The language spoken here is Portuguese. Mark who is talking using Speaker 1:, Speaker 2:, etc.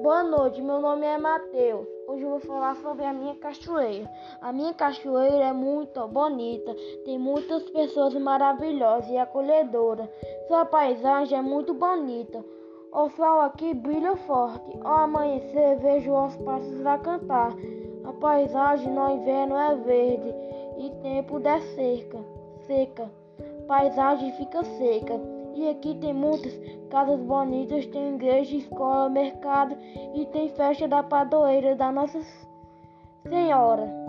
Speaker 1: Boa noite, meu nome é Matheus. Hoje eu vou falar sobre a minha cachoeira. A minha cachoeira é muito bonita, tem muitas pessoas maravilhosas e acolhedoras. Sua paisagem é muito bonita. O sol aqui brilha forte. Ao amanhecer vejo os pássaros a cantar. A paisagem no inverno é verde e tempo de seca, seca. Paisagem fica seca. E aqui tem muitas casas bonitas, tem igreja, escola, mercado e tem festa da padroeira da Nossa Senhora.